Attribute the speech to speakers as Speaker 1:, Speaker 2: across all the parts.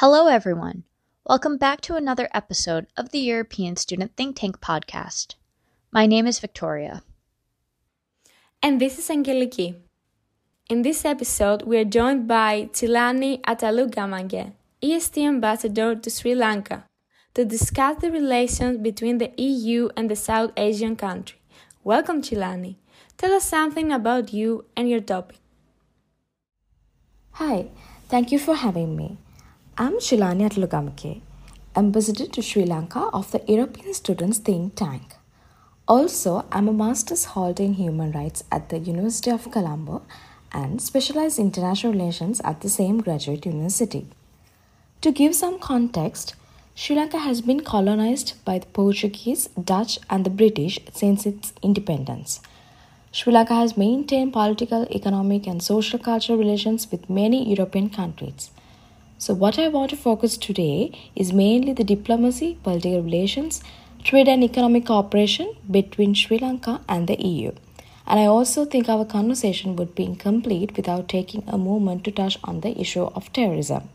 Speaker 1: Hello, everyone. Welcome back to another episode of the European Student Think Tank podcast. My name is Victoria.
Speaker 2: And this is Angeliki. In this episode, we are joined by Chilani Atalugamange, EST ambassador to Sri Lanka, to discuss the relations between the EU and the South Asian country. Welcome, Chilani. Tell us something about you and your topic.
Speaker 3: Hi, thank you for having me. I'm Chilani Atlugamke, Ambassador to Sri Lanka of the European Students Think Tank. Also, I'm a master's holder in human rights at the University of Colombo and specialized in international relations at the same graduate university. To give some context, Sri Lanka has been colonized by the Portuguese, Dutch, and the British since its independence. Sri Lanka has maintained political, economic, and social cultural relations with many European countries. So, what I want to focus today is mainly the diplomacy, political relations, trade, and economic cooperation between Sri Lanka and the EU. And I also think our conversation would be incomplete without taking a moment to touch on the issue of terrorism.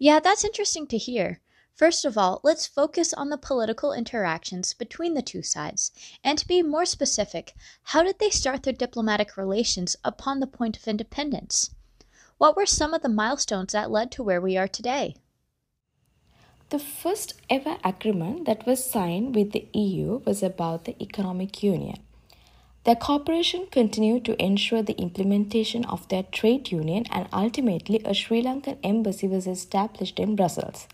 Speaker 1: Yeah, that's interesting to hear. First of all, let's focus on the political interactions between the two sides. And to be more specific, how did they start their diplomatic relations upon the point of independence? What were some of the milestones that led to where we are today?
Speaker 3: The first ever agreement that was signed with the EU was about the economic union. Their cooperation continued to ensure the implementation of their trade union and ultimately a Sri Lankan embassy was established in Brussels.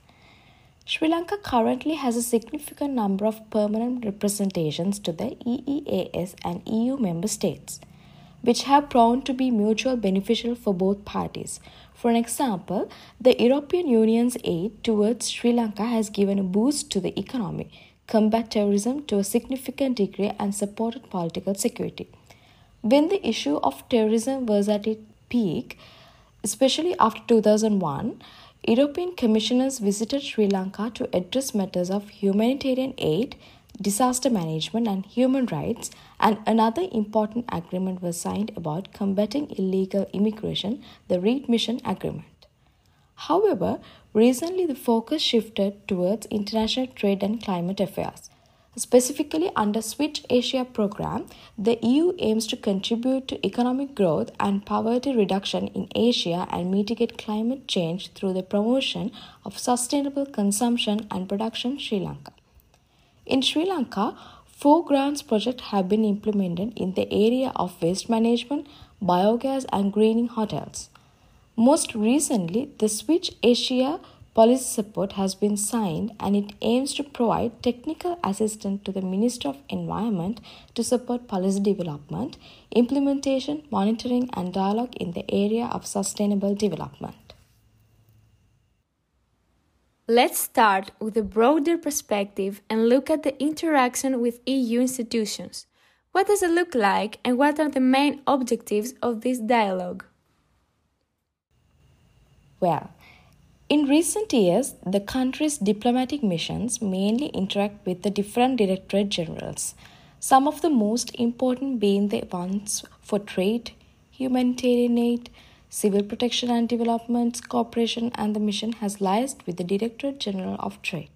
Speaker 3: Sri Lanka currently has a significant number of permanent representations to the EEAS and EU member states which have proven to be mutual beneficial for both parties. For an example, the European Union's aid towards Sri Lanka has given a boost to the economy, combat terrorism to a significant degree, and supported political security. When the issue of terrorism was at its peak, especially after 2001, European commissioners visited Sri Lanka to address matters of humanitarian aid, disaster management, and human rights, and another important agreement was signed about combating illegal immigration, the Readmission Agreement. However, recently the focus shifted towards international trade and climate affairs. Specifically, under Switch Asia program, the EU aims to contribute to economic growth and poverty reduction in Asia and mitigate climate change through the promotion of sustainable consumption and production in Sri Lanka. In Sri Lanka, four grants projects have been implemented in the area of waste management, biogas, and greening hotels. Most recently, the Switch Asia policy support has been signed and it aims to provide technical assistance to the Minister of Environment to support policy development, implementation, monitoring, and dialogue in the area of sustainable development.
Speaker 2: Let's start with a broader perspective and look at the interaction with EU institutions. What does it look like and what are the main objectives of this dialogue?
Speaker 3: Well, in recent years, the country's diplomatic missions mainly interact with the different directorate generals, some of the most important being the ones for trade, humanitarian aid, Civil Protection and Development Cooperation and the mission has liaised with the Directorate General of Trade.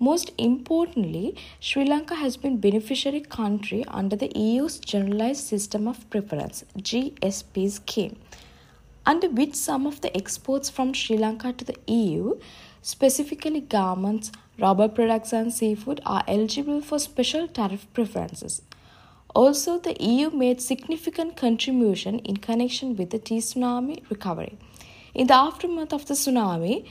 Speaker 3: Most importantly, Sri Lanka has been beneficiary country under the EU's Generalized System of Preference GSP scheme, under which some of the exports from Sri Lanka to the EU, specifically garments, rubber products and seafood are eligible for special tariff preferences. Also, the EU made significant contribution in connection with the tsunami recovery. In the aftermath of the tsunami,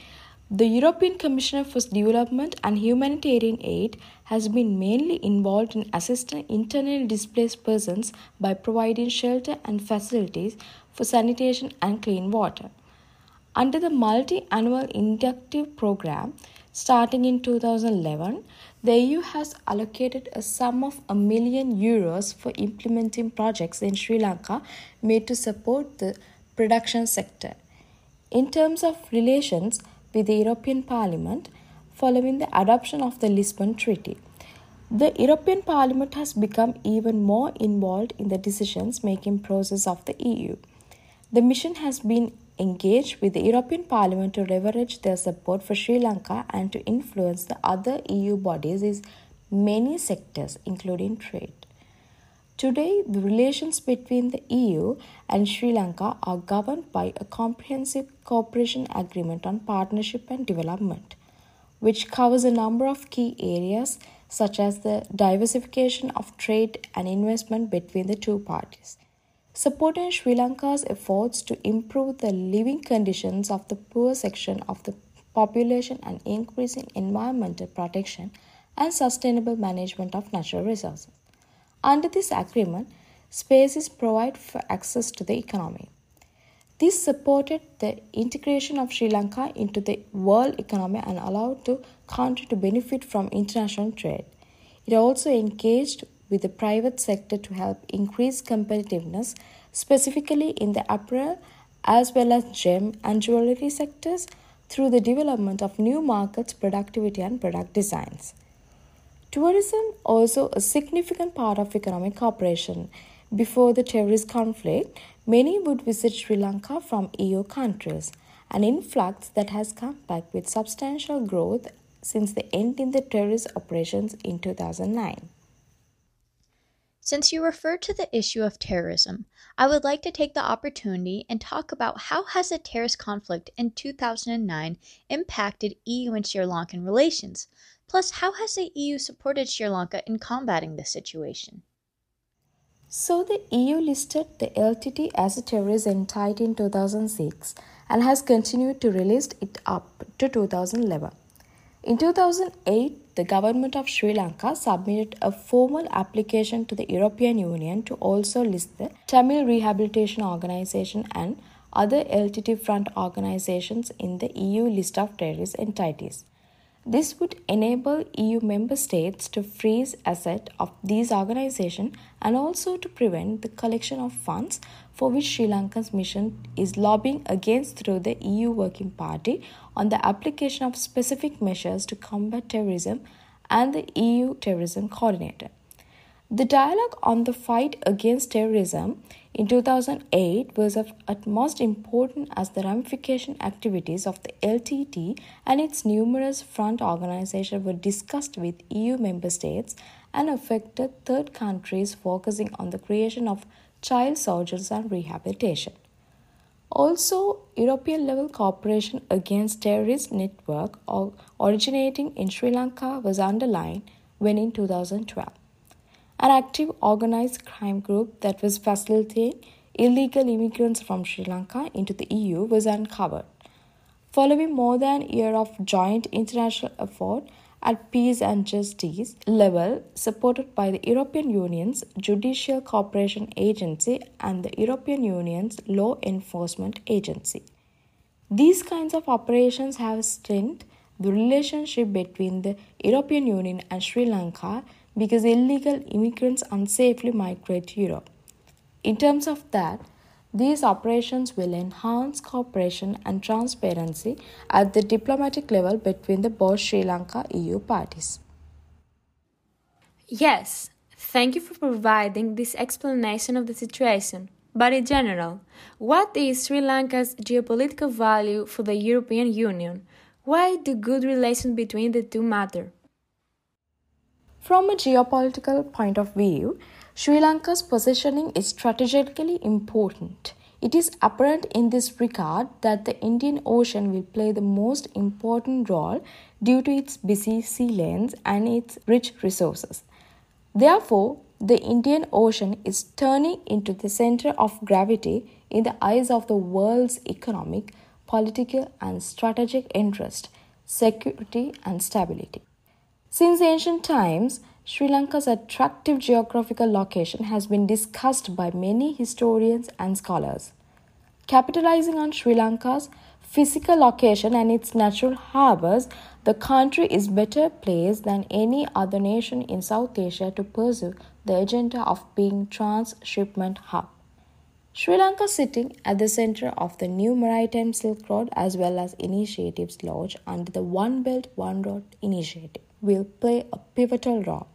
Speaker 3: the European Commissioner for Development and Humanitarian Aid has been mainly involved in assisting internally displaced persons by providing shelter and facilities for sanitation and clean water. Under the multi annual indicative program starting in 2011, the EU has allocated a sum of a million euros for implementing projects in Sri Lanka made to support the production sector. In terms of relations with the European Parliament, following the adoption of the Lisbon Treaty, the European Parliament has become even more involved in the decisions making process of the EU. The mission has been engaged with the European Parliament to leverage their support for Sri Lanka and to influence the other EU bodies in many sectors, including trade. Today, the relations between the EU and Sri Lanka are governed by a comprehensive cooperation agreement on partnership and development, which covers a number of key areas such as the diversification of trade and investment between the two parties. Supporting Sri Lanka's efforts to improve the living conditions of the poor section of the population and increasing environmental protection and sustainable management of natural resources. Under this agreement, space is provided for access to the economy. This supported the integration of Sri Lanka into the world economy and allowed the country to benefit from international trade. It also engaged with the private sector to help increase competitiveness, specifically in the apparel as well as gem and jewelry sectors through the development of new markets, productivity, and product designs. Tourism also a significant part of economic cooperation. Before the terrorist conflict, many would visit Sri Lanka from EU countries, an influx that has come back with substantial growth since the end in the terrorist operations in 2009.
Speaker 1: Since you referred to the issue of terrorism, I would like to take the opportunity and talk about how has the terrorist conflict in 2009 impacted EU and Sri Lankan relations, Plus, how has the EU supported Sri Lanka in combating this situation?
Speaker 3: So, the EU listed the LTTE as a terrorist entity in 2006 and has continued to list it up to 2011. In 2008, the government of Sri Lanka submitted a formal application to the European Union to also list the Tamil Rehabilitation Organization and other LTTE front organizations in the EU list of terrorist entities. This would enable EU member states to freeze assets of these organizations and also to prevent the collection of funds for which Sri Lanka's mission is lobbying against through the EU Working Party on the application of specific measures to combat terrorism and the EU Terrorism Coordinator. The dialogue on the fight against terrorism in 2008 was of utmost importance as the ramification activities of the LTTE and its numerous front organizations were discussed with EU member states and affected third countries focusing on the creation of child soldiers and rehabilitation. Also, European level cooperation against terrorist network originating in Sri Lanka was underlined when in 2012 an active organized crime group that was facilitating illegal immigrants from Sri Lanka into the EU was uncovered. Following more than a year of joint international effort at peace and justice level, supported by the European Union's Judicial Cooperation Agency and the European Union's Law Enforcement Agency. These kinds of operations have strengthened the relationship between the European Union and Sri Lanka because illegal immigrants unsafely migrate to Europe. In terms of that, these operations will enhance cooperation and transparency at the diplomatic level between the both Sri Lanka EU parties.
Speaker 2: Yes, thank you for providing this explanation of the situation. But in general, what is Sri Lanka's geopolitical value for the European Union? Why do good relations between the two matter?
Speaker 3: From a geopolitical point of view, Sri Lanka's positioning is strategically important. It is apparent in this regard that the Indian Ocean will play the most important role due to its busy sea lanes and its rich resources. Therefore, the Indian Ocean is turning into the center of gravity in the eyes of the world's economic, political, and strategic interest, security, and stability. Since ancient times, Sri Lanka's attractive geographical location has been discussed by many historians and scholars. Capitalizing on Sri Lanka's physical location and its natural harbors, the country is better placed than any other nation in South Asia to pursue the agenda of being transshipment hub. Sri Lanka sitting at the center of the new maritime Silk Road as well as initiatives launched under the One Belt One Road initiative will play a pivotal role.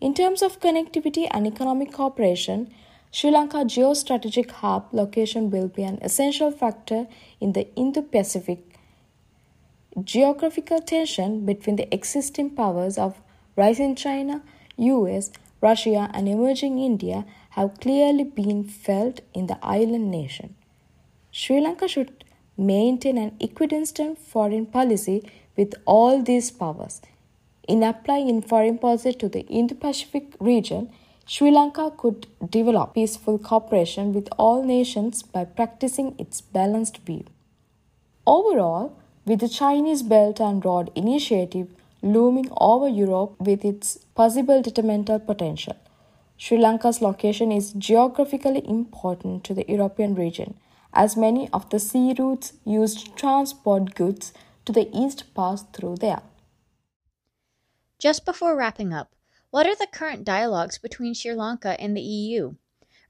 Speaker 3: In terms of connectivity and economic cooperation, Sri Lanka geostrategic hub location will be an essential factor in the Indo-Pacific geographical tension between the existing powers of rising China, US, Russia, and emerging India have clearly been felt in the island nation. Sri Lanka should maintain an equidistant foreign policy with all these powers. In applying in foreign policy to the Indo Pacific region, Sri Lanka could develop peaceful cooperation with all nations by practicing its balanced view. Overall, with the Chinese Belt and Road Initiative looming over Europe with its possible detrimental potential, Sri Lanka's location is geographically important to the European region, as many of the sea routes used to transport goods to the east pass through there.
Speaker 1: Just before wrapping up, what are the current dialogues between Sri Lanka and the EU?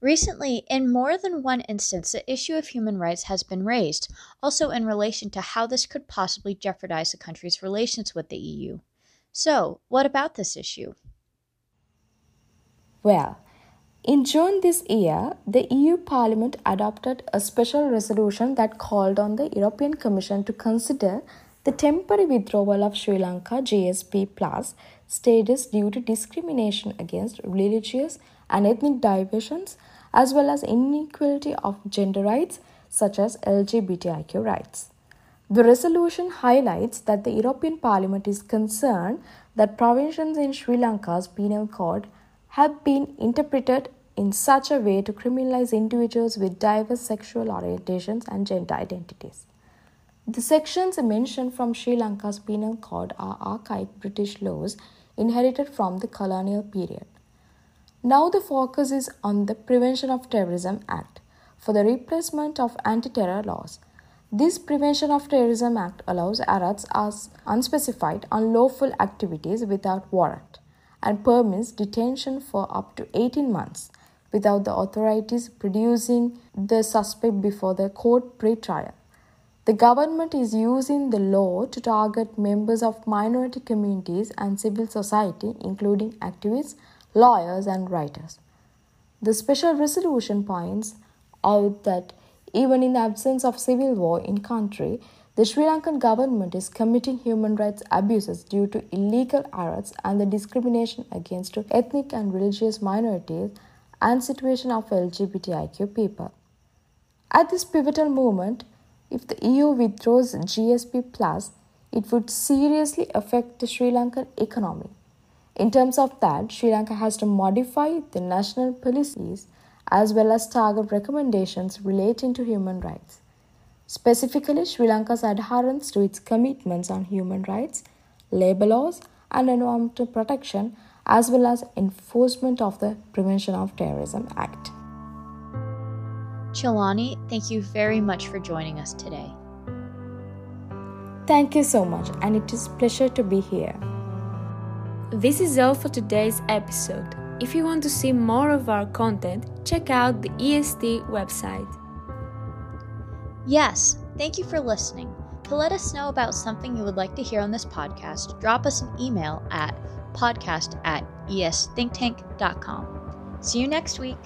Speaker 1: Recently, in more than one instance, the issue of human rights has been raised, also in relation to how this could possibly jeopardize the country's relations with the EU. So, what about this issue?
Speaker 3: Well, in June this year, the EU Parliament adopted a special resolution that called on the European Commission to consider the temporary withdrawal of Sri Lanka GSP Plus status due to discrimination against religious and ethnic diversions as well as inequality of gender rights such as LGBTIQ rights. The resolution highlights that the European Parliament is concerned that provisions in Sri Lanka's penal code have been interpreted in such a way to criminalize individuals with diverse sexual orientations and gender identities. The sections mentioned from Sri Lanka's penal code are archaic British laws inherited from the colonial period. Now the focus is on the Prevention of Terrorism Act for the replacement of anti-terror laws. This Prevention of Terrorism Act allows arrests as unspecified unlawful activities without warrant and permits detention for up to 18 months without the authorities producing the suspect before the court pre-trial. The government is using the law to target members of minority communities and civil society including activists lawyers, and writers. The special resolution points out that even in the absence of civil war in the country, the Sri Lankan government is committing human rights abuses due to illegal arrests and the discrimination against ethnic and religious minorities and situation of LGBTIQ people. At this pivotal moment, if the EU withdraws GSP plus, it would seriously affect the Sri Lankan economy. In terms of that, Sri Lanka has to modify the national policies as well as target recommendations relating to human rights. Specifically, Sri Lanka's adherence to its commitments on human rights, labor laws, and environmental protection, as well as enforcement of the Prevention of Terrorism Act.
Speaker 1: Chilani, thank you very much for joining us today.
Speaker 3: Thank you so much, and it is a pleasure to be here.
Speaker 2: This is all for today's episode. If you want to see more of our content, check out the EST website.
Speaker 1: Yes, thank you for listening. To let us know about something you would like to hear on this podcast, drop us an email at podcast at esthinktank.com. See you next week.